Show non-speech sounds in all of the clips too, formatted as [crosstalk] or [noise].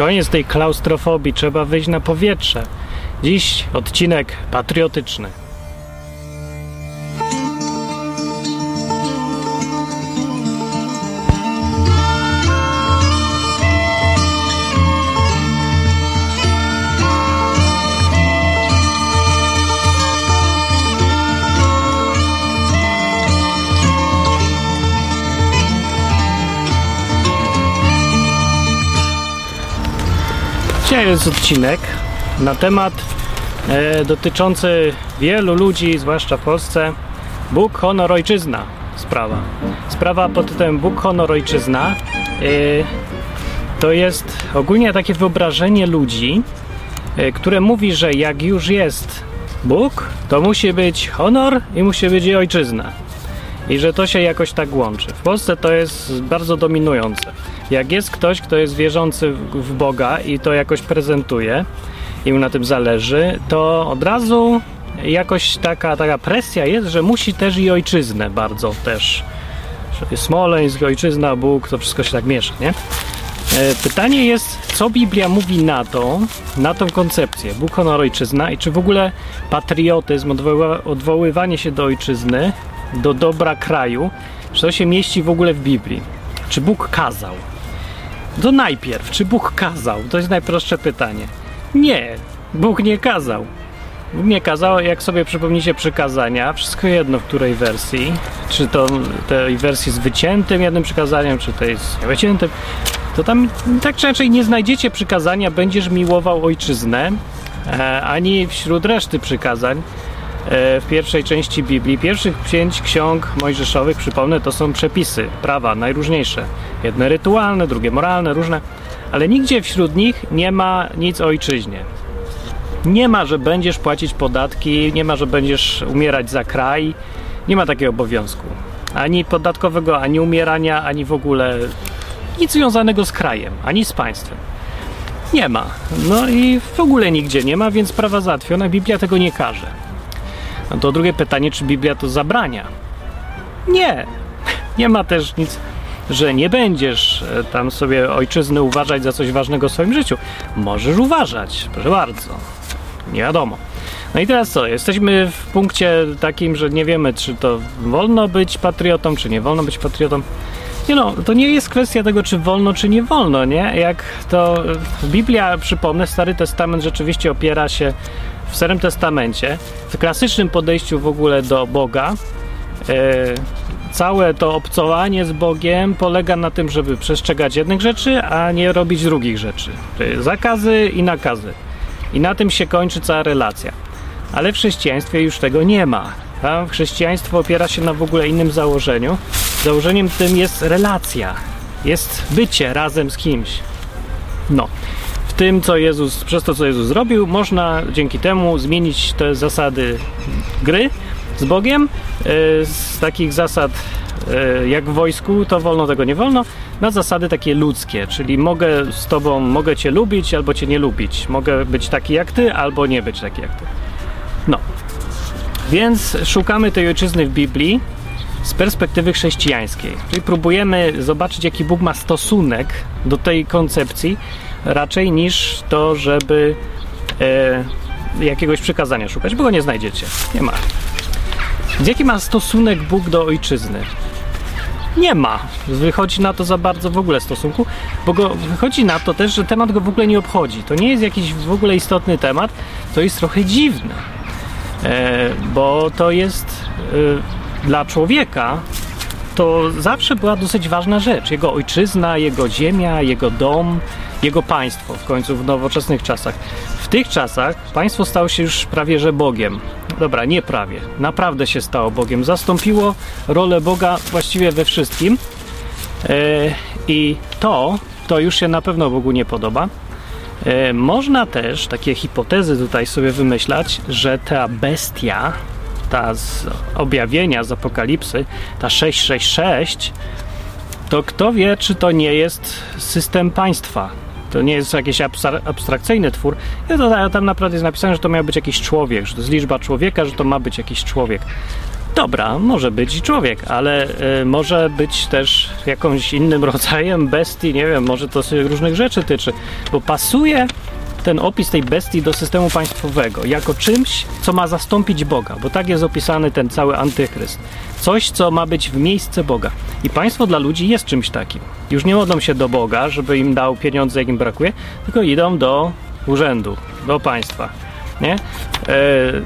Koniec tej klaustrofobii, trzeba wyjść na powietrze. Dziś odcinek patriotyczny. Dzisiaj jest odcinek na temat e, dotyczący wielu ludzi, zwłaszcza w Polsce. Bóg, honor, ojczyzna. Sprawa. Sprawa pod tytułem Bóg, honor, ojczyzna. E, to jest ogólnie takie wyobrażenie ludzi, e, które mówi, że jak już jest Bóg, to musi być honor i musi być ojczyzna. I że to się jakoś tak łączy. W Polsce to jest bardzo dominujące. Jak jest ktoś, kto jest wierzący w Boga i to jakoś prezentuje, i mu na tym zależy, to od razu jakoś taka, taka presja jest, że musi też i ojczyznę bardzo też. Smoleńsk, ojczyzna, Bóg, to wszystko się tak miesza, nie? E, pytanie jest, co Biblia mówi na to, na tą koncepcję Bóg, honor, ojczyzna i czy w ogóle patriotyzm, odwoływa, odwoływanie się do ojczyzny, do dobra kraju, czy to się mieści w ogóle w Biblii? Czy Bóg kazał? To najpierw, czy Bóg kazał? To jest najprostsze pytanie. Nie, Bóg nie kazał. Bóg nie kazał, jak sobie przypomnicie przykazania, wszystko jedno w której wersji, czy to tej wersji z wyciętym jednym przykazaniem, czy tej z niewyciętym, to tam tak czy inaczej nie znajdziecie przykazania, będziesz miłował ojczyznę, e, ani wśród reszty przykazań w pierwszej części Biblii. Pierwszych pięć ksiąg mojżeszowych, przypomnę, to są przepisy, prawa najróżniejsze. Jedne rytualne, drugie moralne, różne ale nigdzie wśród nich nie ma nic o ojczyźnie. Nie ma, że będziesz płacić podatki, nie ma, że będziesz umierać za kraj, nie ma takiego obowiązku. Ani podatkowego, ani umierania, ani w ogóle nic związanego z krajem, ani z państwem. Nie ma. No i w ogóle nigdzie nie ma, więc prawa załatwione. Biblia tego nie każe. No to drugie pytanie, czy Biblia to zabrania? Nie. Nie ma też nic że nie będziesz e, tam sobie ojczyzny uważać za coś ważnego w swoim życiu. Możesz uważać, proszę bardzo. Nie wiadomo. No i teraz co? Jesteśmy w punkcie takim, że nie wiemy, czy to wolno być patriotą, czy nie wolno być patriotą. Nie no, to nie jest kwestia tego, czy wolno, czy nie wolno, nie? Jak to Biblia, przypomnę, Stary Testament rzeczywiście opiera się w Starym Testamencie, w klasycznym podejściu w ogóle do Boga, yy, całe to obcowanie z Bogiem polega na tym, żeby przestrzegać jednych rzeczy, a nie robić drugich rzeczy. Zakazy i nakazy. I na tym się kończy cała relacja. Ale w chrześcijaństwie już tego nie ma. Tam chrześcijaństwo opiera się na w ogóle innym założeniu. Założeniem tym jest relacja. Jest bycie razem z kimś. No. Tym, co Jezus, przez to, co Jezus zrobił, można dzięki temu zmienić te zasady gry z Bogiem. E, z takich zasad e, jak w wojsku, to wolno, tego nie wolno, na zasady takie ludzkie, czyli mogę z tobą, mogę cię lubić albo cię nie lubić. Mogę być taki jak ty, albo nie być taki jak ty. No. Więc szukamy tej ojczyzny w Biblii z perspektywy chrześcijańskiej. Czyli próbujemy zobaczyć, jaki Bóg ma stosunek do tej koncepcji, raczej niż to, żeby e, jakiegoś przykazania szukać, bo go nie znajdziecie. Nie ma. Jaki ma stosunek Bóg do ojczyzny? Nie ma. Wychodzi na to za bardzo w ogóle stosunku, bo go, wychodzi na to też, że temat go w ogóle nie obchodzi. To nie jest jakiś w ogóle istotny temat, to jest trochę dziwne, e, bo to jest e, dla człowieka to zawsze była dosyć ważna rzecz. Jego ojczyzna, jego ziemia, jego dom, jego państwo w końcu w nowoczesnych czasach. W tych czasach państwo stało się już prawie że Bogiem. Dobra, nie prawie. Naprawdę się stało Bogiem. Zastąpiło rolę Boga właściwie we wszystkim. E, I to, to już się na pewno Bogu nie podoba. E, można też takie hipotezy tutaj sobie wymyślać, że ta bestia, ta z objawienia, z apokalipsy, ta 666, to kto wie, czy to nie jest system państwa, to nie jest jakiś abstrakcyjny twór. Ja to, tam naprawdę jest napisane, że to miał być jakiś człowiek, że to jest liczba człowieka, że to ma być jakiś człowiek. Dobra, może być człowiek, ale y, może być też jakąś innym rodzajem bestii, nie wiem, może to się różnych rzeczy tyczy, bo pasuje ten opis tej bestii do systemu państwowego jako czymś, co ma zastąpić Boga, bo tak jest opisany ten cały antychryst. Coś, co ma być w miejsce Boga. I państwo dla ludzi jest czymś takim. Już nie modlą się do Boga, żeby im dał pieniądze, jak im brakuje, tylko idą do urzędu, do państwa. Nie? E,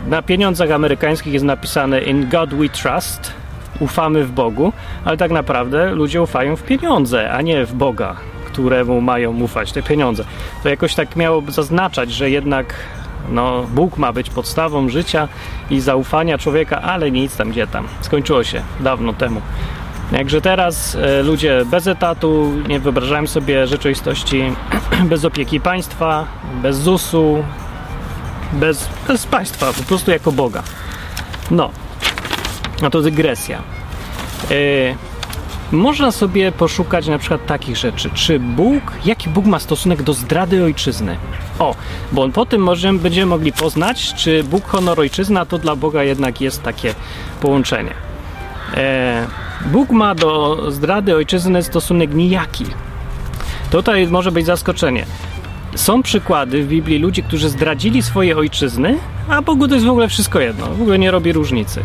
na pieniądzach amerykańskich jest napisane In God we trust, ufamy w Bogu, ale tak naprawdę ludzie ufają w pieniądze, a nie w Boga, któremu mają ufać te pieniądze. To jakoś tak miało zaznaczać, że jednak no, Bóg ma być podstawą życia i zaufania człowieka, ale nic tam gdzie tam. Skończyło się dawno temu. Jakże teraz e, ludzie bez etatu nie wyobrażają sobie rzeczywistości [clears throat] bez opieki państwa, bez ZUS-u, bez, bez państwa, po prostu jako Boga. No, no to dygresja. Yy, można sobie poszukać na przykład takich rzeczy. Czy Bóg, jaki Bóg ma stosunek do zdrady ojczyzny? O, bo po tym możemy, będziemy mogli poznać, czy Bóg honor ojczyzna to dla Boga jednak jest takie połączenie. E, Bóg ma do zdrady ojczyzny stosunek nijaki. Tutaj może być zaskoczenie. Są przykłady w Biblii ludzi, którzy zdradzili swoje ojczyzny, a Bogu to jest w ogóle wszystko jedno, w ogóle nie robi różnicy.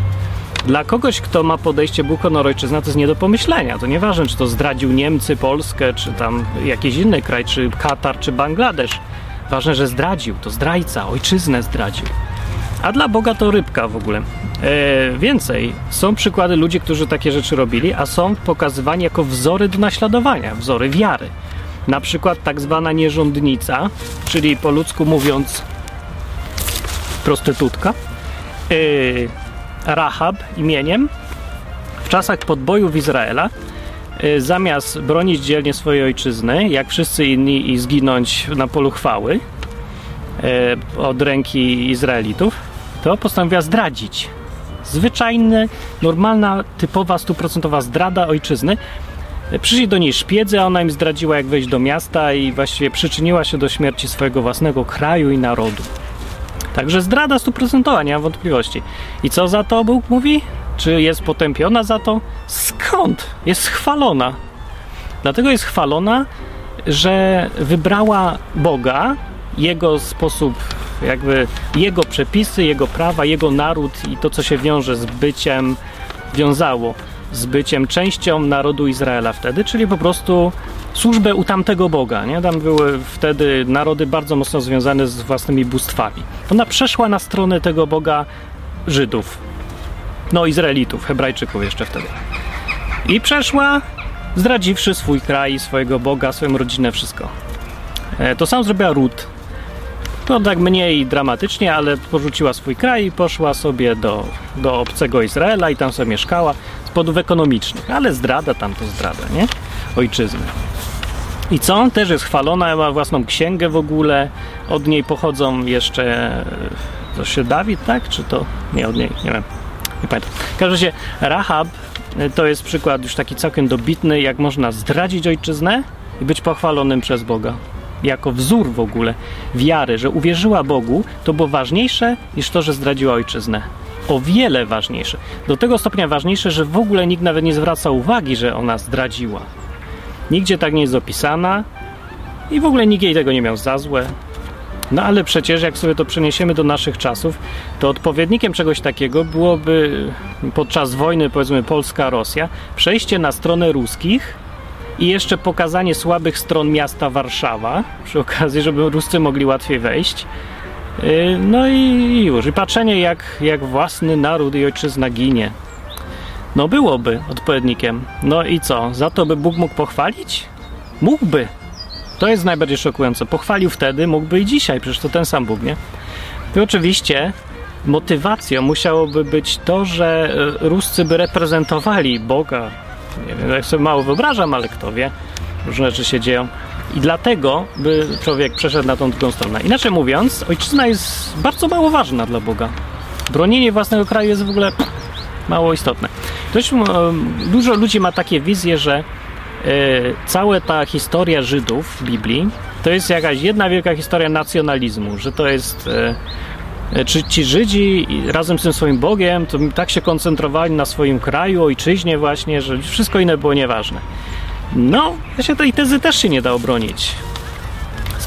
Dla kogoś, kto ma podejście Bóg, to jest nie do pomyślenia. To nieważne, czy to zdradził Niemcy, Polskę, czy tam jakiś inny kraj, czy Katar, czy Bangladesz. Ważne, że zdradził, to zdrajca, ojczyznę zdradził. A dla Boga to rybka w ogóle. E, więcej, są przykłady ludzi, którzy takie rzeczy robili, a są pokazywani jako wzory do naśladowania, wzory wiary. Na przykład tak zwana nierządnica, czyli po ludzku mówiąc prostytutka, yy, Rahab imieniem, w czasach podbojów Izraela, yy, zamiast bronić dzielnie swojej ojczyzny, jak wszyscy inni i zginąć na polu chwały yy, od ręki Izraelitów, to postanowiła zdradzić. Zwyczajna, normalna, typowa, stuprocentowa zdrada ojczyzny, Przyszli do niej szpiedzy, a ona im zdradziła, jak wejść do miasta i właściwie przyczyniła się do śmierci swojego własnego kraju i narodu. Także zdrada stuprocentowa, nie mam wątpliwości. I co za to Bóg mówi? Czy jest potępiona za to? Skąd? Jest chwalona. Dlatego jest chwalona, że wybrała Boga, jego sposób, jakby jego przepisy, jego prawa, jego naród i to, co się wiąże z byciem, wiązało z byciem częścią narodu Izraela wtedy, czyli po prostu służbę u tamtego Boga. Nie? Tam były wtedy narody bardzo mocno związane z własnymi bóstwami. Ona przeszła na stronę tego Boga Żydów, no Izraelitów, Hebrajczyków jeszcze wtedy. I przeszła, zdradziwszy swój kraj, swojego Boga, swoją rodzinę, wszystko. E, to sam zrobiła Rut. To tak mniej dramatycznie, ale porzuciła swój kraj i poszła sobie do, do obcego Izraela i tam sobie mieszkała z powodów ekonomicznych, ale zdrada tam to zdrada, nie? Ojczyzny. I co? Też jest chwalona, ma własną księgę w ogóle. Od niej pochodzą jeszcze. To się Dawid, tak? Czy to. Nie od niej, nie wiem. Nie pamiętam. W każdym razie Rahab y, to jest przykład już taki całkiem dobitny, jak można zdradzić ojczyznę i być pochwalonym przez Boga. Jako wzór w ogóle wiary, że uwierzyła Bogu, to było ważniejsze niż to, że zdradziła ojczyznę o wiele ważniejsze. Do tego stopnia ważniejsze, że w ogóle nikt nawet nie zwraca uwagi, że ona zdradziła. Nigdzie tak nie jest opisana i w ogóle nikt jej tego nie miał za złe. No ale przecież jak sobie to przeniesiemy do naszych czasów, to odpowiednikiem czegoś takiego byłoby podczas wojny, powiedzmy Polska-Rosja, przejście na stronę ruskich i jeszcze pokazanie słabych stron miasta Warszawa, przy okazji, żeby Ruscy mogli łatwiej wejść. Y, no i już. I patrzenie, jak, jak własny naród i ojczyzna ginie. No byłoby odpowiednikiem. No i co? Za to by Bóg mógł pochwalić? Mógłby. To jest najbardziej szokujące. Pochwalił wtedy, mógłby i dzisiaj. Przecież to ten sam Bóg, nie? I oczywiście motywacją musiałoby być to, że y, Ruscy by reprezentowali Boga. Nie wiem, jak sobie mało wyobrażam, ale kto wie. Różne rzeczy się dzieją. I dlatego by człowiek przeszedł na tą drugą stronę. Inaczej mówiąc, ojczyzna jest bardzo mało ważna dla Boga. Bronienie własnego kraju jest w ogóle mało istotne. Dość, dużo ludzi ma takie wizje, że e, cała ta historia Żydów w Biblii to jest jakaś jedna wielka historia nacjonalizmu, że to jest e, E, czy ci Żydzi razem z tym swoim Bogiem to tak się koncentrowali na swoim kraju, ojczyźnie właśnie, że wszystko inne było nieważne. No, się tej tezy też się nie da obronić.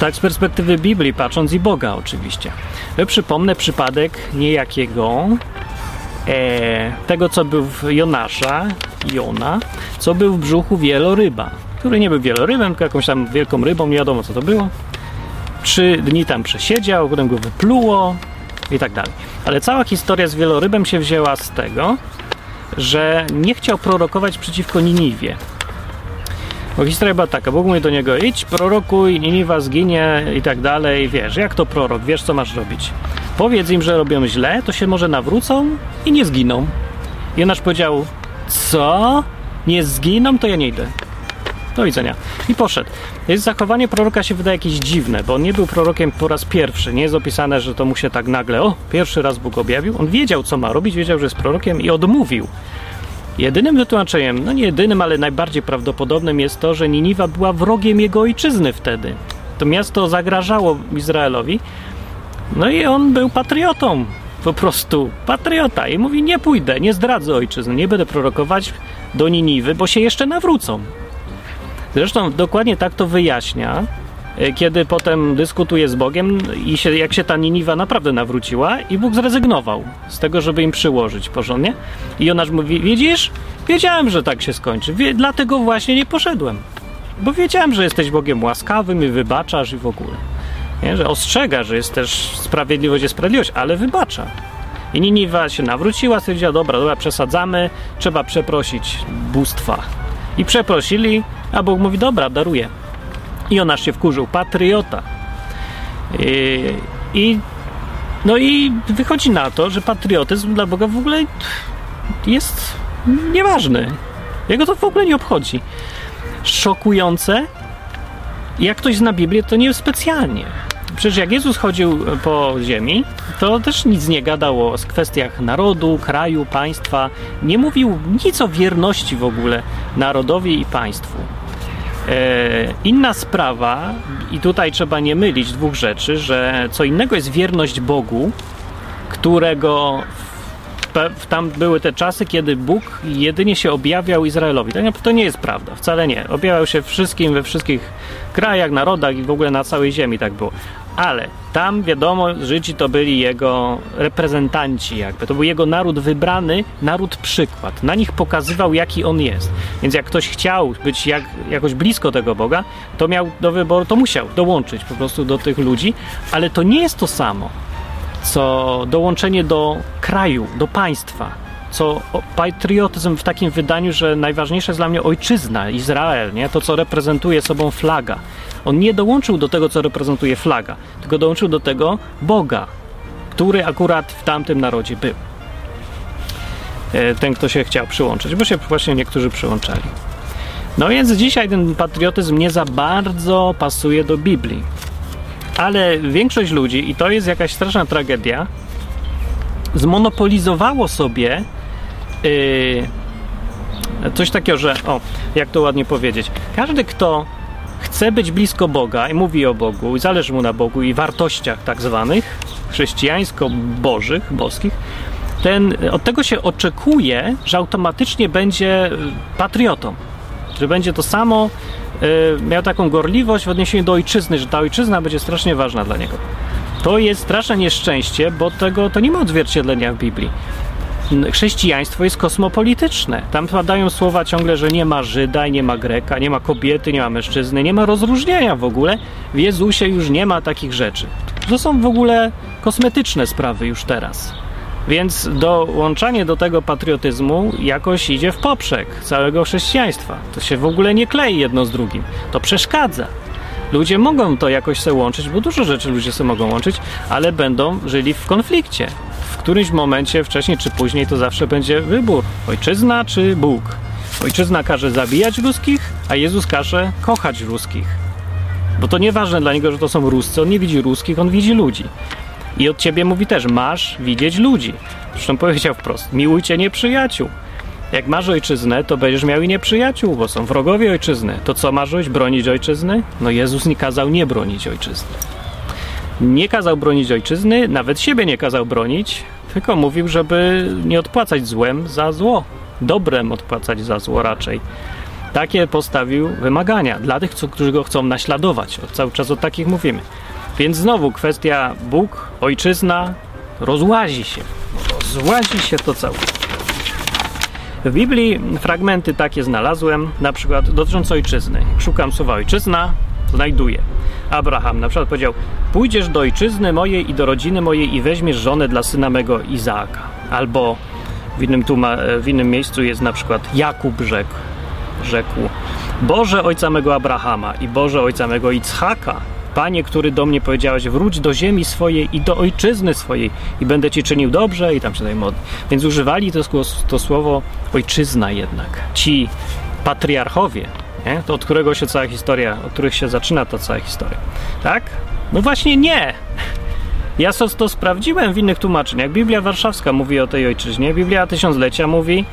Tak z perspektywy Biblii patrząc i Boga oczywiście. Ja przypomnę przypadek niejakiego e, tego, co był w Jonasza, Jona, co był w brzuchu wieloryba, który nie był wielorybem, tylko jakąś tam wielką rybą, nie wiadomo co to było. Trzy dni tam przesiedział, potem go wypluło i tak dalej. Ale cała historia z wielorybem się wzięła z tego, że nie chciał prorokować przeciwko Niniwie. Bo historia była taka, Bóg mówi do niego, idź, prorokuj, Niniwa zginie i tak dalej, wiesz, jak to prorok, wiesz co masz robić. Powiedz im, że robią źle, to się może nawrócą i nie zginą. Jonasz powiedział, co? Nie zginą, to ja nie idę. Do widzenia. I poszedł. Jest zachowanie proroka się wydaje jakieś dziwne, bo on nie był prorokiem po raz pierwszy. Nie jest opisane, że to mu się tak nagle, o, pierwszy raz Bóg objawił. On wiedział, co ma robić, wiedział, że jest prorokiem i odmówił. Jedynym wytłumaczeniem, no nie jedynym, ale najbardziej prawdopodobnym jest to, że Niniwa była wrogiem jego ojczyzny wtedy. To miasto zagrażało Izraelowi, no i on był patriotą, po prostu patriota. I mówi: Nie pójdę, nie zdradzę ojczyzny, nie będę prorokować do Niniwy, bo się jeszcze nawrócą. Zresztą dokładnie tak to wyjaśnia, e, kiedy potem dyskutuje z Bogiem i się, jak się ta Niniwa naprawdę nawróciła i Bóg zrezygnował z tego, żeby im przyłożyć porządnie. I Jonasz mówi, widzisz, wiedziałem, że tak się skończy, Wie, dlatego właśnie nie poszedłem. Bo wiedziałem, że jesteś Bogiem łaskawym i wybaczasz i w ogóle. Nie? Że ostrzega, że jest też sprawiedliwość jest sprawiedliwość, ale wybacza. I Niniwa się nawróciła, stwierdziła, dobra, dobra, przesadzamy, trzeba przeprosić bóstwa. I przeprosili, a Bóg mówi, dobra, daruję. I ona się wkurzył, patriota. I, I, no i wychodzi na to, że patriotyzm dla Boga w ogóle jest nieważny. Jego to w ogóle nie obchodzi. Szokujące. Jak ktoś zna Biblię, to nie specjalnie. Przecież jak Jezus chodził po ziemi, to też nic nie gadał o kwestiach narodu, kraju, państwa. Nie mówił nic o wierności w ogóle narodowi i państwu. E, inna sprawa, i tutaj trzeba nie mylić dwóch rzeczy, że co innego jest wierność Bogu, którego tam były te czasy, kiedy Bóg jedynie się objawiał Izraelowi. To nie jest prawda, wcale nie. Objawiał się wszystkim we wszystkich krajach, narodach i w ogóle na całej ziemi tak było ale tam wiadomo, Żydzi to byli jego reprezentanci, jakby to był jego naród wybrany, naród przykład. Na nich pokazywał, jaki on jest. Więc jak ktoś chciał być jak, jakoś blisko tego Boga, to miał do wyboru, to musiał dołączyć po prostu do tych ludzi, ale to nie jest to samo, co dołączenie do kraju, do państwa, co patriotyzm w takim wydaniu, że najważniejsza jest dla mnie ojczyzna, Izrael, nie? to co reprezentuje sobą flaga. On nie dołączył do tego, co reprezentuje flaga, tylko dołączył do tego Boga, który akurat w tamtym narodzie był. E, ten, kto się chciał przyłączyć, bo się właśnie niektórzy przyłączali. No więc dzisiaj ten patriotyzm nie za bardzo pasuje do Biblii. Ale większość ludzi, i to jest jakaś straszna tragedia, zmonopolizowało sobie yy, coś takiego, że o, jak to ładnie powiedzieć, każdy, kto chce być blisko Boga i mówi o Bogu i zależy mu na Bogu i wartościach tak zwanych chrześcijańsko-bożych, boskich, ten, od tego się oczekuje, że automatycznie będzie y, patriotą, że będzie to samo y, miał taką gorliwość w odniesieniu do ojczyzny, że ta ojczyzna będzie strasznie ważna dla niego. To jest straszne nieszczęście, bo tego to nie ma odzwierciedlenia w Biblii chrześcijaństwo jest kosmopolityczne. Tam padają słowa ciągle, że nie ma Żyda, nie ma Greka, nie ma kobiety, nie ma mężczyzny, nie ma rozróżnienia w ogóle. W Jezusie już nie ma takich rzeczy. To są w ogóle kosmetyczne sprawy już teraz. Więc dołączanie do tego patriotyzmu jakoś idzie w poprzek całego chrześcijaństwa. To się w ogóle nie klei jedno z drugim. To przeszkadza. Ludzie mogą to jakoś sobie łączyć, bo dużo rzeczy ludzie sobie mogą łączyć, ale będą żyli w konflikcie którymś momencie, wcześniej czy później, to zawsze będzie wybór: ojczyzna czy Bóg. Ojczyzna każe zabijać ruskich, a Jezus każe kochać ruskich. Bo to nieważne dla niego, że to są Ruscy, on nie widzi ruskich, on widzi ludzi. I od ciebie mówi też: masz widzieć ludzi. Zresztą powiedział wprost: miłujcie nieprzyjaciół. Jak masz ojczyznę, to będziesz miał i nieprzyjaciół, bo są wrogowie ojczyzny. To co masz robić? Bronić ojczyzny? No Jezus nie kazał nie bronić ojczyzny. Nie kazał bronić ojczyzny, nawet siebie nie kazał bronić, tylko mówił, żeby nie odpłacać złem za zło, dobrem odpłacać za zło raczej. Takie postawił wymagania dla tych, którzy go chcą naśladować. Cały czas o takich mówimy. Więc znowu kwestia Bóg, ojczyzna rozłazi się. Rozłazi się to całe. W Biblii fragmenty takie znalazłem, na przykład dotyczące ojczyzny. Szukam słowa ojczyzna, znajduję. Abraham na przykład powiedział: Pójdziesz do ojczyzny mojej i do rodziny mojej i weźmiesz żonę dla syna mego Izaaka. Albo w innym, tuma, w innym miejscu jest na przykład Jakub rzekł, rzekł: Boże ojca mego Abrahama i Boże ojca mego Ichaka, Panie, który do mnie powiedziałeś, wróć do ziemi swojej i do ojczyzny swojej i będę Ci czynił dobrze i tam się tutaj modli. Więc używali to, to słowo ojczyzna jednak. Ci patriarchowie, nie? to od którego się cała historia, od których się zaczyna ta cała historia. Tak? No właśnie nie. Ja to sprawdziłem w innych tłumaczeniach. Biblia Warszawska mówi o tej ojczyźnie, Biblia Tysiąclecia mówi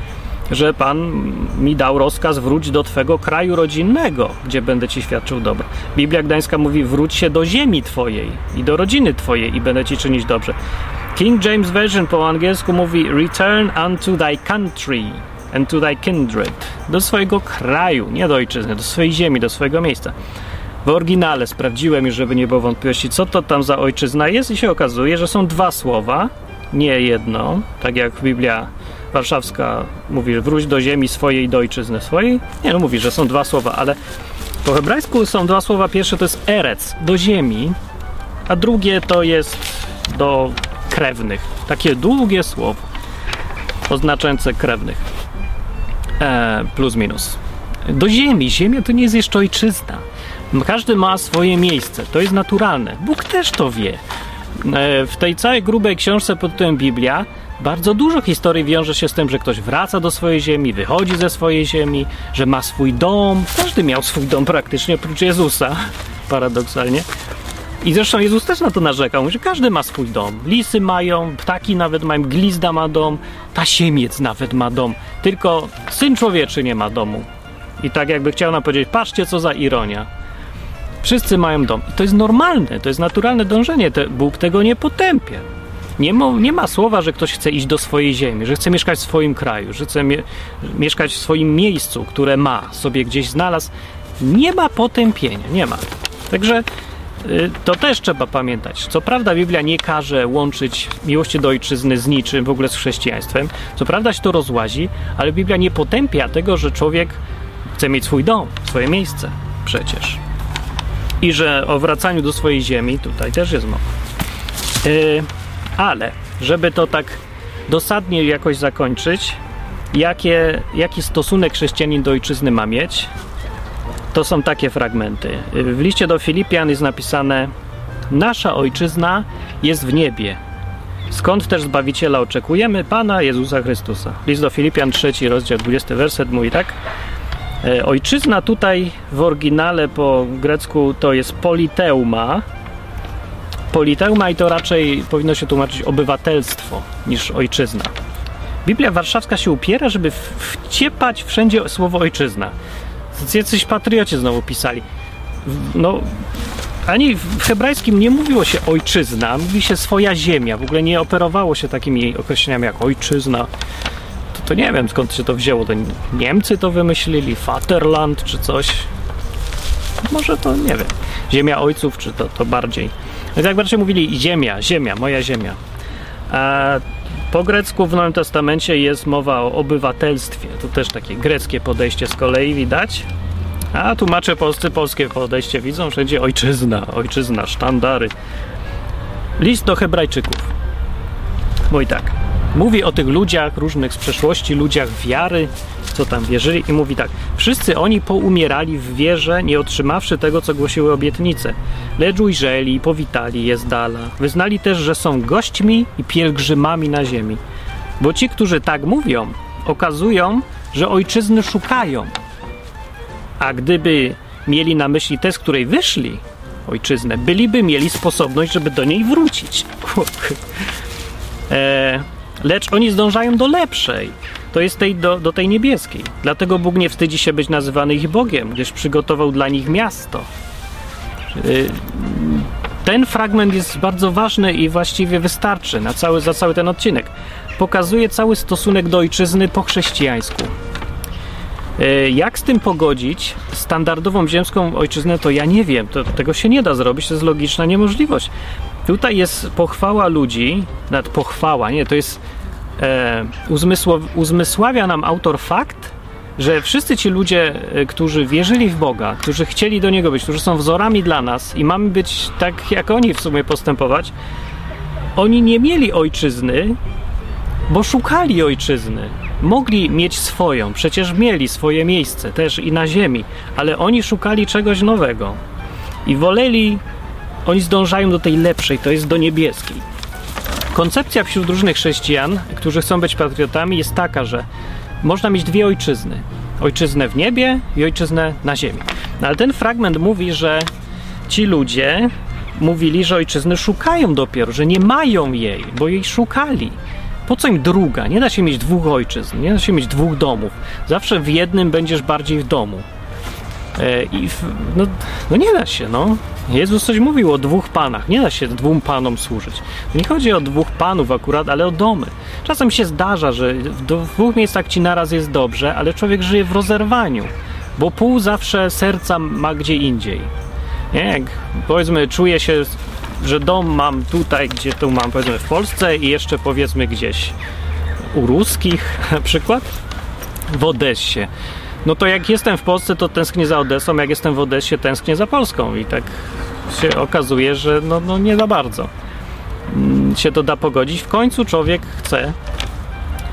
że Pan mi dał rozkaz wróć do Twego kraju rodzinnego, gdzie będę Ci świadczył dobro. Biblia Gdańska mówi wróć się do ziemi Twojej i do rodziny Twojej i będę Ci czynić dobrze. King James Version po angielsku mówi return unto thy country and to thy kindred. Do swojego kraju, nie do ojczyzny, do swojej ziemi, do swojego miejsca. W oryginale sprawdziłem już, żeby nie było wątpliwości, co to tam za ojczyzna jest i się okazuje, że są dwa słowa, nie jedno, tak jak Biblia warszawska mówi, wróć do ziemi swojej, do ojczyzny swojej. Nie, no mówi, że są dwa słowa, ale po hebrajsku są dwa słowa. Pierwsze to jest erec, do ziemi, a drugie to jest do krewnych. Takie długie słowo oznaczające krewnych. E, plus minus. Do ziemi. Ziemia to nie jest jeszcze ojczyzna. Każdy ma swoje miejsce. To jest naturalne. Bóg też to wie. E, w tej całej grubej książce pod tytułem Biblia bardzo dużo historii wiąże się z tym, że ktoś wraca do swojej ziemi, wychodzi ze swojej ziemi, że ma swój dom. Każdy miał swój dom praktycznie, oprócz Jezusa, paradoksalnie. I zresztą Jezus też na to narzekał, że każdy ma swój dom. Lisy mają, ptaki nawet mają, glizda ma dom, tasiemiec nawet ma dom. Tylko Syn Człowieczy nie ma domu. I tak jakby chciał nam powiedzieć, patrzcie co za ironia. Wszyscy mają dom. I to jest normalne, to jest naturalne dążenie. Bóg tego nie potępia. Nie ma, nie ma słowa, że ktoś chce iść do swojej ziemi, że chce mieszkać w swoim kraju, że chce mie mieszkać w swoim miejscu, które ma, sobie gdzieś znalazł. Nie ma potępienia, nie ma. Także to też trzeba pamiętać. Co prawda Biblia nie każe łączyć miłości do ojczyzny z niczym, w ogóle z chrześcijaństwem. Co prawda się to rozłazi, ale Biblia nie potępia tego, że człowiek chce mieć swój dom, swoje miejsce przecież. I że o wracaniu do swojej ziemi tutaj też jest mowa. Yy, ale, żeby to tak dosadnie jakoś zakończyć, jakie, jaki stosunek chrześcijanin do ojczyzny ma mieć, to są takie fragmenty. W liście do Filipian jest napisane: Nasza ojczyzna jest w niebie. Skąd też Zbawiciela oczekujemy? Pana Jezusa Chrystusa. List do Filipian, trzeci rozdział, 20 werset mówi tak. E, ojczyzna tutaj w oryginale po grecku to jest politeuma, Politeuma i to raczej powinno się tłumaczyć obywatelstwo niż ojczyzna. Biblia Warszawska się upiera, żeby wciepać wszędzie słowo ojczyzna. Jacyś patrioci znowu pisali. No, ani w hebrajskim nie mówiło się ojczyzna, mówi się swoja ziemia. W ogóle nie operowało się takimi określeniami jak ojczyzna. To, to nie wiem skąd się to wzięło. To Niemcy to wymyślili, Vaterland czy coś. Może to nie wiem. Ziemia ojców, czy to, to bardziej. Więc jak bardziej mówili ziemia, ziemia, moja ziemia. A po grecku w Nowym Testamencie jest mowa o obywatelstwie. To też takie greckie podejście z kolei widać. A tłumacze polscy polskie podejście widzą wszędzie ojczyzna, ojczyzna, sztandary. List do Hebrajczyków. Mój tak. Mówi o tych ludziach różnych z przeszłości, ludziach wiary, co tam wierzyli i mówi tak. Wszyscy oni poumierali w wierze, nie otrzymawszy tego, co głosiły obietnice. Lecz ujrzeli i powitali je z dala. Wyznali też, że są gośćmi i pielgrzymami na ziemi. Bo ci, którzy tak mówią, okazują, że ojczyzny szukają. A gdyby mieli na myśli tę, z której wyszli, ojczyznę, byliby mieli sposobność, żeby do niej wrócić. [laughs] e, lecz oni zdążają do lepszej to jest tej, do, do tej niebieskiej. Dlatego Bóg nie wstydzi się być nazywany ich Bogiem, gdyż przygotował dla nich miasto. Y, ten fragment jest bardzo ważny i właściwie wystarczy na cały, za cały ten odcinek. Pokazuje cały stosunek do ojczyzny po chrześcijańsku. E, jak z tym pogodzić standardową ziemską ojczyznę, to ja nie wiem. To, tego się nie da zrobić, to jest logiczna niemożliwość. Tutaj jest pochwała ludzi, nawet pochwała, nie, to jest e, uzmysławia nam autor fakt, że wszyscy ci ludzie, e, którzy wierzyli w Boga, którzy chcieli do Niego być, którzy są wzorami dla nas i mamy być tak, jak oni w sumie postępować, oni nie mieli ojczyzny, bo szukali ojczyzny. Mogli mieć swoją, przecież mieli swoje miejsce też i na ziemi, ale oni szukali czegoś nowego i woleli, oni zdążają do tej lepszej, to jest do niebieskiej. Koncepcja wśród różnych chrześcijan, którzy chcą być patriotami, jest taka, że można mieć dwie ojczyzny. Ojczyznę w niebie i ojczyznę na ziemi. No, ale ten fragment mówi, że ci ludzie mówili, że ojczyzny szukają dopiero, że nie mają jej, bo jej szukali. Po co im druga? Nie da się mieć dwóch ojczyzn, nie da się mieć dwóch domów. Zawsze w jednym będziesz bardziej w domu. E, I no, no nie da się, no. Jezus coś mówił o dwóch panach. Nie da się dwóm panom służyć. Nie chodzi o dwóch panów akurat, ale o domy. Czasem się zdarza, że w dwóch miejscach ci naraz jest dobrze, ale człowiek żyje w rozerwaniu, bo pół zawsze serca ma gdzie indziej. Nie? Jak powiedzmy, czuje się, że dom mam tutaj, gdzie tu mam, powiedzmy w Polsce i jeszcze powiedzmy gdzieś u ruskich [laughs] na przykład, w Odessie no to jak jestem w Polsce, to tęsknię za Odessą, jak jestem w Odessie, tęsknię za Polską i tak się okazuje, że no, no nie za bardzo mm, się to da pogodzić. W końcu człowiek chce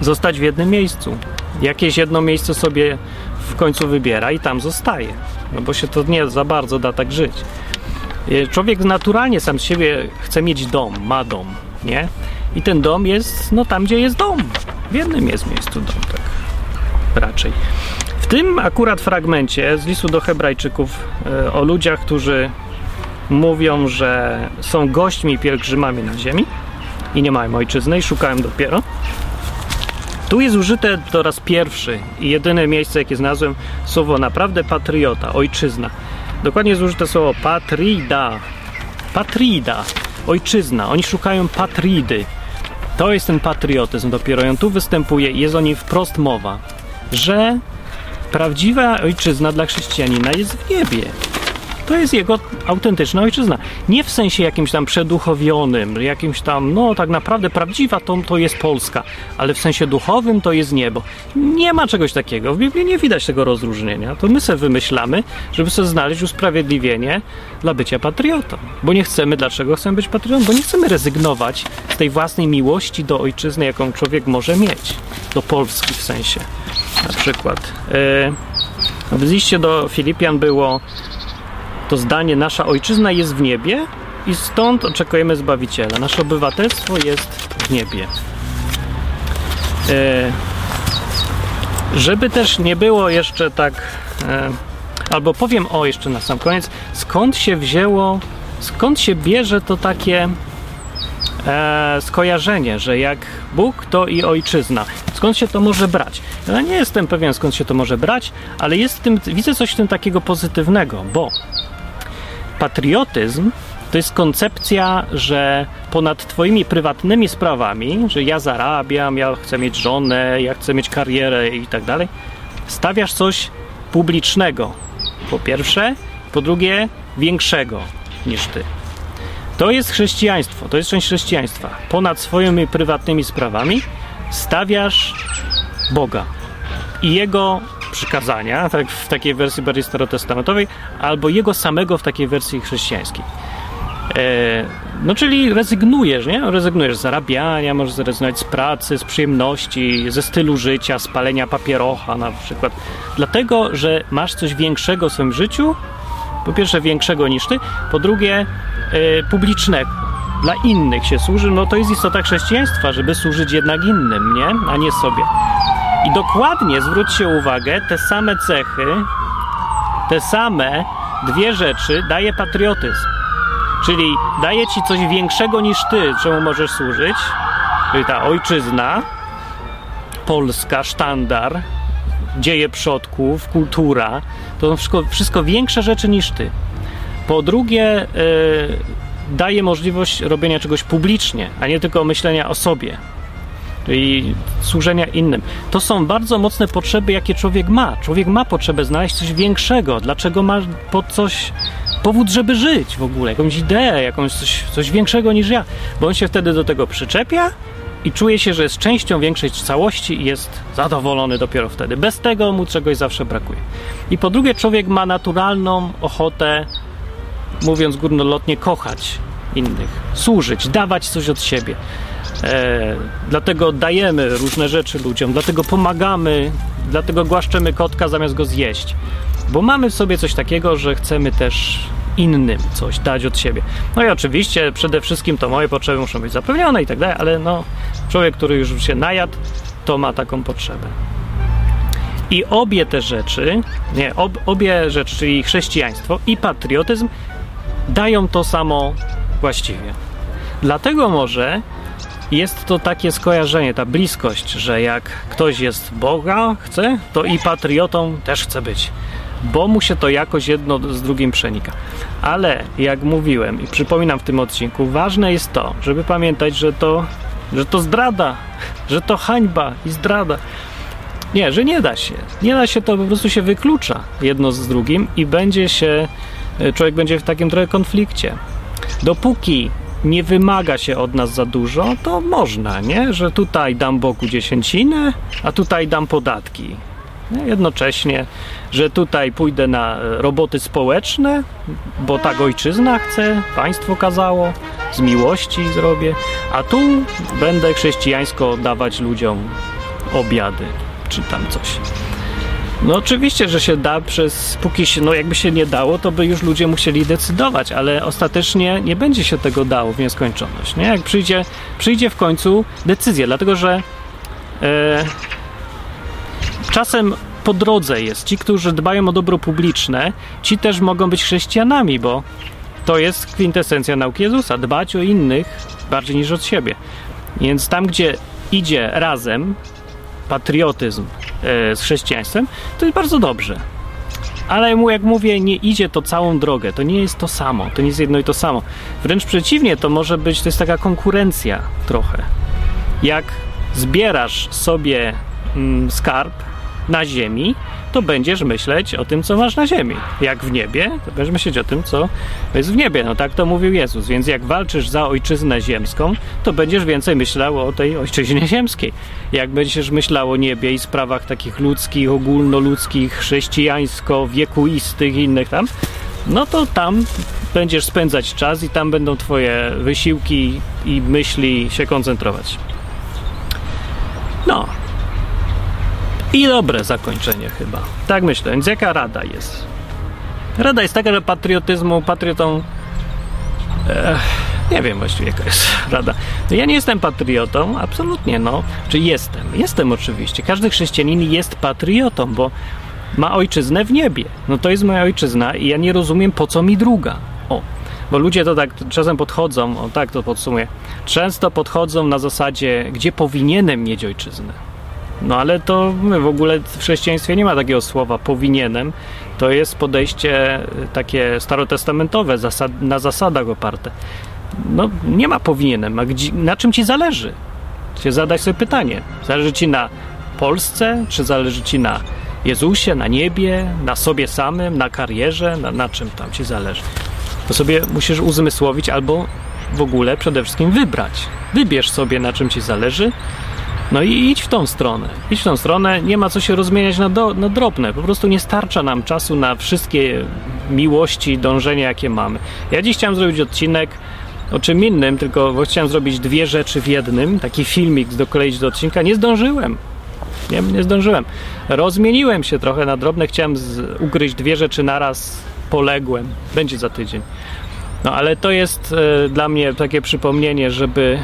zostać w jednym miejscu. Jakieś jedno miejsce sobie w końcu wybiera i tam zostaje, no bo się to nie za bardzo da tak żyć. E, człowiek naturalnie sam z siebie chce mieć dom, ma dom, nie? I ten dom jest, no tam, gdzie jest dom. W jednym jest miejscu dom, tak raczej. W tym akurat fragmencie z listu do Hebrajczyków e, o ludziach, którzy mówią, że są gośćmi pielgrzymami na ziemi i nie mają ojczyzny i szukają dopiero. Tu jest użyte po raz pierwszy i jedyne miejsce, jakie znalazłem, słowo naprawdę patriota, ojczyzna. Dokładnie jest użyte słowo patrida. Patrida, ojczyzna. Oni szukają patridy. To jest ten patriotyzm dopiero. On tu występuje i jest o nim wprost mowa, że Prawdziwa ojczyzna dla chrześcijanina jest w niebie. To jest jego autentyczna ojczyzna. Nie w sensie jakimś tam przeduchowionym, jakimś tam, no tak naprawdę prawdziwa to, to jest Polska, ale w sensie duchowym to jest niebo. Nie ma czegoś takiego. W Biblii nie widać tego rozróżnienia. To my sobie wymyślamy, żeby sobie znaleźć usprawiedliwienie dla bycia patriotą. Bo nie chcemy, dlaczego chcemy być patriotą? Bo nie chcemy rezygnować z tej własnej miłości do ojczyzny, jaką człowiek może mieć. Do Polski w sensie na przykład. E, w liście do Filipian było to zdanie: Nasza ojczyzna jest w niebie i stąd oczekujemy Zbawiciela. Nasze obywatelstwo jest w niebie. E, żeby też nie było jeszcze tak. E, albo powiem o jeszcze na sam koniec, skąd się wzięło, skąd się bierze to takie e, skojarzenie, że jak Bóg, to i ojczyzna. Skąd się to może brać? Ja nie jestem pewien, skąd się to może brać, ale jest w tym, widzę coś w tym takiego pozytywnego, bo patriotyzm to jest koncepcja, że ponad Twoimi prywatnymi sprawami, że ja zarabiam, ja chcę mieć żonę, ja chcę mieć karierę i tak dalej, stawiasz coś publicznego. Po pierwsze, po drugie, większego niż Ty. To jest chrześcijaństwo, to jest część chrześcijaństwa. Ponad swoimi prywatnymi sprawami stawiasz Boga i Jego przykazania, tak w takiej wersji bardziej starotestamentowej, albo Jego samego w takiej wersji chrześcijańskiej. E, no czyli rezygnujesz, nie? Rezygnujesz z zarabiania, możesz zrezygnować z pracy, z przyjemności, ze stylu życia, z palenia papierocha na przykład. Dlatego, że masz coś większego w swoim życiu, po pierwsze większego niż ty, po drugie e, publicznego. Dla innych się służy, no to jest istota chrześcijaństwa, żeby służyć jednak innym, nie? A nie sobie. I dokładnie zwróćcie uwagę, te same cechy, te same dwie rzeczy daje patriotyzm. Czyli daje ci coś większego niż ty, czemu możesz służyć, czyli ta ojczyzna, Polska, sztandar, dzieje przodków, kultura, to wszystko, wszystko większe rzeczy niż ty. Po drugie, yy, daje możliwość robienia czegoś publicznie, a nie tylko myślenia o sobie i służenia innym. To są bardzo mocne potrzeby, jakie człowiek ma. Człowiek ma potrzebę znaleźć coś większego. Dlaczego ma po coś powód, żeby żyć w ogóle, jakąś ideę, jakąś coś, coś większego niż ja, bo on się wtedy do tego przyczepia i czuje się, że jest częścią większej całości i jest zadowolony dopiero wtedy. Bez tego mu czegoś zawsze brakuje. I po drugie, człowiek ma naturalną ochotę, mówiąc górnolotnie, kochać innych, służyć, dawać coś od siebie. E, dlatego dajemy różne rzeczy ludziom, dlatego pomagamy, dlatego głaszczemy kotka zamiast go zjeść. Bo mamy w sobie coś takiego, że chcemy też innym coś dać od siebie. No i oczywiście przede wszystkim to moje potrzeby muszą być zapewnione i tak dalej, ale no człowiek, który już się najadł, to ma taką potrzebę. I obie te rzeczy, nie, ob, obie rzeczy, czyli chrześcijaństwo i patriotyzm, dają to samo właściwie. Dlatego może jest to takie skojarzenie, ta bliskość, że jak ktoś jest Boga, chce, to i patriotą też chce być, bo mu się to jakoś jedno z drugim przenika. Ale jak mówiłem i przypominam w tym odcinku, ważne jest to, żeby pamiętać, że to, że to zdrada, że to hańba i zdrada. Nie, że nie da się. Nie da się, to po prostu się wyklucza jedno z drugim i będzie się, człowiek będzie w takim trochę konflikcie. Dopóki nie wymaga się od nas za dużo, to można, nie? Że tutaj dam Bogu dziesięcinę, a tutaj dam podatki. Jednocześnie, że tutaj pójdę na roboty społeczne, bo tak ojczyzna chce, państwo kazało, z miłości zrobię, a tu będę chrześcijańsko dawać ludziom obiady, czy tam coś. No oczywiście, że się da przez, póki się, no jakby się nie dało, to by już ludzie musieli decydować, ale ostatecznie nie będzie się tego dało w nieskończoność, nie? Jak przyjdzie, przyjdzie w końcu decyzja, dlatego że e, czasem po drodze jest ci, którzy dbają o dobro publiczne, ci też mogą być chrześcijanami, bo to jest kwintesencja nauki Jezusa, dbać o innych bardziej niż od siebie. Więc tam, gdzie idzie razem patriotyzm e, z chrześcijaństwem, to jest bardzo dobrze. Ale mu, jak mówię, nie idzie to całą drogę. To nie jest to samo. To nie jest jedno i to samo. Wręcz przeciwnie, to może być, to jest taka konkurencja trochę. Jak zbierasz sobie mm, skarb na ziemi, to będziesz myśleć o tym, co masz na ziemi. Jak w niebie, to będziesz myśleć o tym, co jest w niebie. No tak to mówił Jezus. Więc jak walczysz za ojczyznę ziemską, to będziesz więcej myślał o tej ojczyźnie ziemskiej. Jak będziesz myślał o niebie i sprawach takich ludzkich, ogólnoludzkich, chrześcijańsko, wiekuistych i innych tam, no to tam będziesz spędzać czas i tam będą twoje wysiłki i myśli się koncentrować. No, i dobre zakończenie chyba. Tak myślę. Więc jaka rada jest? Rada jest taka, że patriotyzmu, patriotą. E, nie wiem właściwie jaka jest [laughs] rada. Ja nie jestem patriotą, absolutnie, no. Czy jestem? Jestem oczywiście. Każdy chrześcijanin jest patriotą, bo ma ojczyznę w niebie. No to jest moja ojczyzna i ja nie rozumiem, po co mi druga. O, bo ludzie to tak czasem podchodzą, o tak to podsumuję, często podchodzą na zasadzie, gdzie powinienem mieć ojczyznę. No ale to w ogóle w chrześcijaństwie nie ma takiego słowa powinienem. To jest podejście takie starotestamentowe, zasad, na zasadach oparte. No nie ma powinienem, a gdzie, na czym ci zależy? Się zadać sobie pytanie. Zależy ci na Polsce, czy zależy ci na Jezusie, na niebie, na sobie samym, na karierze, na, na czym tam ci zależy? To sobie musisz uzmysłowić albo w ogóle przede wszystkim wybrać. Wybierz sobie na czym ci zależy no i idź w tą stronę. Idź w tą stronę, nie ma co się rozmieniać na, do, na drobne. Po prostu nie starcza nam czasu na wszystkie miłości, dążenia, jakie mamy. Ja dziś chciałem zrobić odcinek o czym innym, tylko chciałem zrobić dwie rzeczy w jednym, taki filmik dokleić do odcinka. Nie zdążyłem. Nie, nie zdążyłem. Rozmieniłem się trochę na drobne, chciałem z, ugryźć dwie rzeczy naraz, poległem. Będzie za tydzień. No ale to jest e, dla mnie takie przypomnienie, żeby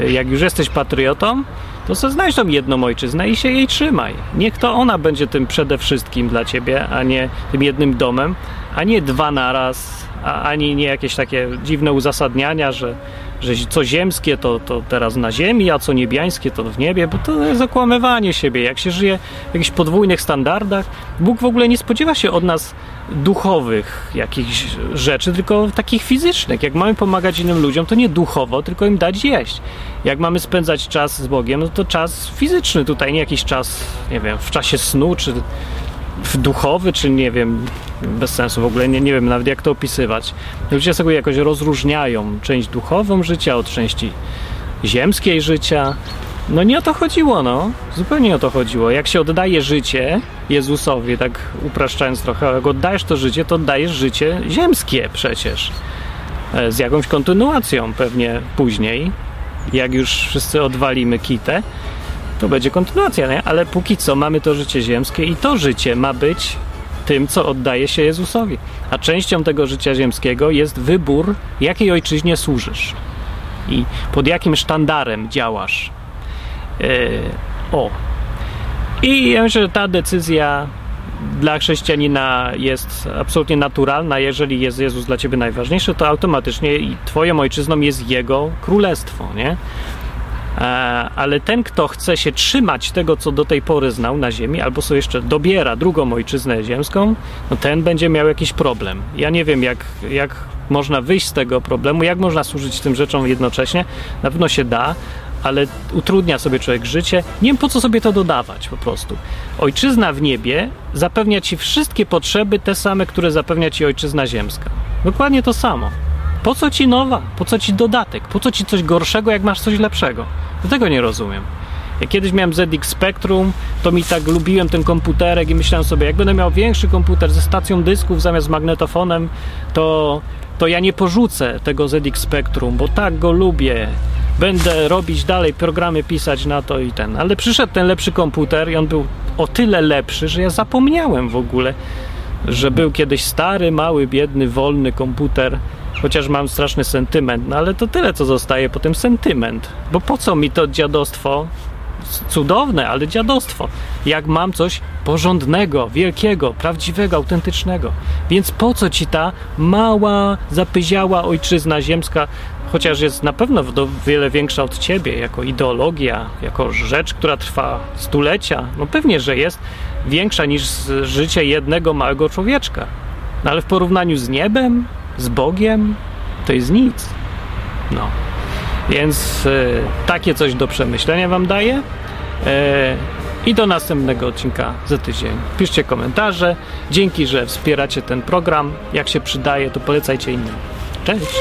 e, jak już jesteś patriotą, to sobie znajdź tą jedną ojczyznę i się jej trzymaj. Niech to ona będzie tym przede wszystkim dla ciebie, a nie tym jednym domem, a nie dwa naraz, a ani nie jakieś takie dziwne uzasadniania, że, że co ziemskie to, to teraz na ziemi, a co niebiańskie to w niebie, bo to jest zakłamywanie siebie. Jak się żyje w jakichś podwójnych standardach, Bóg w ogóle nie spodziewa się od nas duchowych jakichś rzeczy, tylko takich fizycznych. Jak mamy pomagać innym ludziom, to nie duchowo, tylko im dać jeść. Jak mamy spędzać czas z Bogiem, no to czas fizyczny tutaj, nie jakiś czas, nie wiem, w czasie snu, czy duchowy, czy nie wiem, bez sensu w ogóle, nie, nie wiem nawet jak to opisywać. Ludzie sobie jakoś rozróżniają część duchową życia od części ziemskiej życia. No nie o to chodziło, no. Zupełnie o to chodziło. Jak się oddaje życie Jezusowi, tak upraszczając trochę, jak oddajesz to życie, to oddajesz życie ziemskie przecież. E, z jakąś kontynuacją pewnie później, jak już wszyscy odwalimy kitę, to będzie kontynuacja, nie? Ale póki co mamy to życie ziemskie i to życie ma być tym, co oddaje się Jezusowi. A częścią tego życia ziemskiego jest wybór, jakiej ojczyźnie służysz i pod jakim sztandarem działasz. Yy, o. I ja myślę, że ta decyzja dla chrześcijanina jest absolutnie naturalna. Jeżeli jest Jezus dla ciebie najważniejszy, to automatycznie twoją ojczyzną jest Jego królestwo, nie? E, ale ten, kto chce się trzymać tego, co do tej pory znał na ziemi, albo sobie jeszcze dobiera drugą ojczyznę ziemską, no ten będzie miał jakiś problem. Ja nie wiem, jak, jak można wyjść z tego problemu, jak można służyć tym rzeczom jednocześnie. Na pewno się da, ale utrudnia sobie człowiek życie. Nie wiem po co sobie to dodawać po prostu. Ojczyzna w niebie zapewnia ci wszystkie potrzeby, te same, które zapewnia ci ojczyzna ziemska. Dokładnie to samo. Po co ci nowa? Po co ci dodatek? Po co ci coś gorszego, jak masz coś lepszego? Do tego nie rozumiem. Jak kiedyś miałem ZX Spectrum, to mi tak lubiłem ten komputerek i myślałem sobie, jak będę miał większy komputer ze stacją dysków zamiast magnetofonem, to, to ja nie porzucę tego ZX Spectrum, bo tak go lubię. Będę robić dalej programy, pisać na to i ten. Ale przyszedł ten lepszy komputer i on był o tyle lepszy, że ja zapomniałem w ogóle, że był kiedyś stary, mały, biedny, wolny komputer chociaż mam straszny sentyment, no ale to tyle, co zostaje potem sentyment. Bo po co mi to dziadostwo? Cudowne, ale dziadostwo. Jak mam coś porządnego, wielkiego, prawdziwego, autentycznego. Więc po co ci ta mała, zapyziała ojczyzna ziemska, chociaż jest na pewno wiele większa od ciebie, jako ideologia, jako rzecz, która trwa stulecia. No pewnie, że jest większa niż życie jednego małego człowieczka. No ale w porównaniu z niebem, z Bogiem to jest nic. No. Więc y, takie coś do przemyślenia Wam daję. E, I do następnego odcinka za tydzień. Piszcie komentarze. Dzięki, że wspieracie ten program. Jak się przydaje, to polecajcie innym. Cześć!